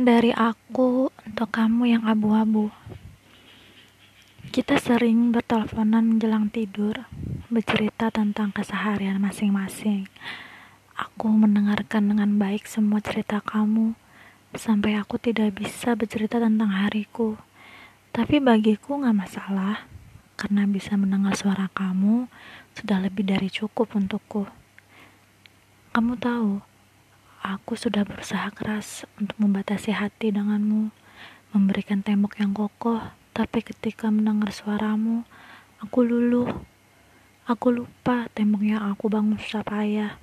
Dari aku untuk kamu yang abu-abu. Kita sering berteleponan menjelang tidur, bercerita tentang keseharian masing-masing. Aku mendengarkan dengan baik semua cerita kamu, sampai aku tidak bisa bercerita tentang hariku. Tapi bagiku gak masalah, karena bisa mendengar suara kamu sudah lebih dari cukup untukku. Kamu tahu, aku sudah berusaha keras untuk membatasi hati denganmu, memberikan tembok yang kokoh, tapi ketika mendengar suaramu, aku luluh. Aku lupa tembok yang aku bangun susah payah.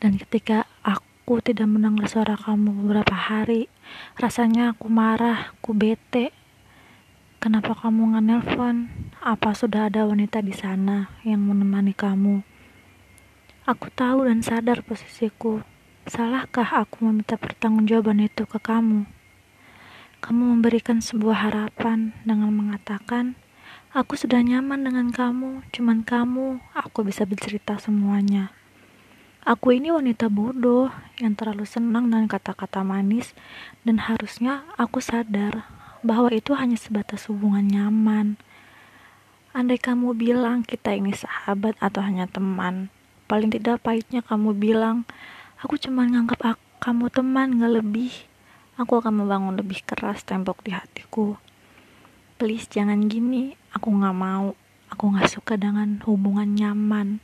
Dan ketika aku tidak mendengar suara kamu beberapa hari, rasanya aku marah, aku bete. Kenapa kamu nggak nelpon? Apa sudah ada wanita di sana yang menemani kamu? Aku tahu dan sadar posisiku. Salahkah aku meminta pertanggungjawaban itu ke kamu? Kamu memberikan sebuah harapan dengan mengatakan, "Aku sudah nyaman dengan kamu, cuman kamu, aku bisa bercerita semuanya." Aku ini wanita bodoh yang terlalu senang dengan kata-kata manis, dan harusnya aku sadar bahwa itu hanya sebatas hubungan nyaman. Andai kamu bilang kita ini sahabat atau hanya teman, paling tidak pahitnya kamu bilang, "Aku cuma nganggap kamu teman, gak lebih." aku akan membangun lebih keras tembok di hatiku. Please jangan gini, aku gak mau. Aku gak suka dengan hubungan nyaman.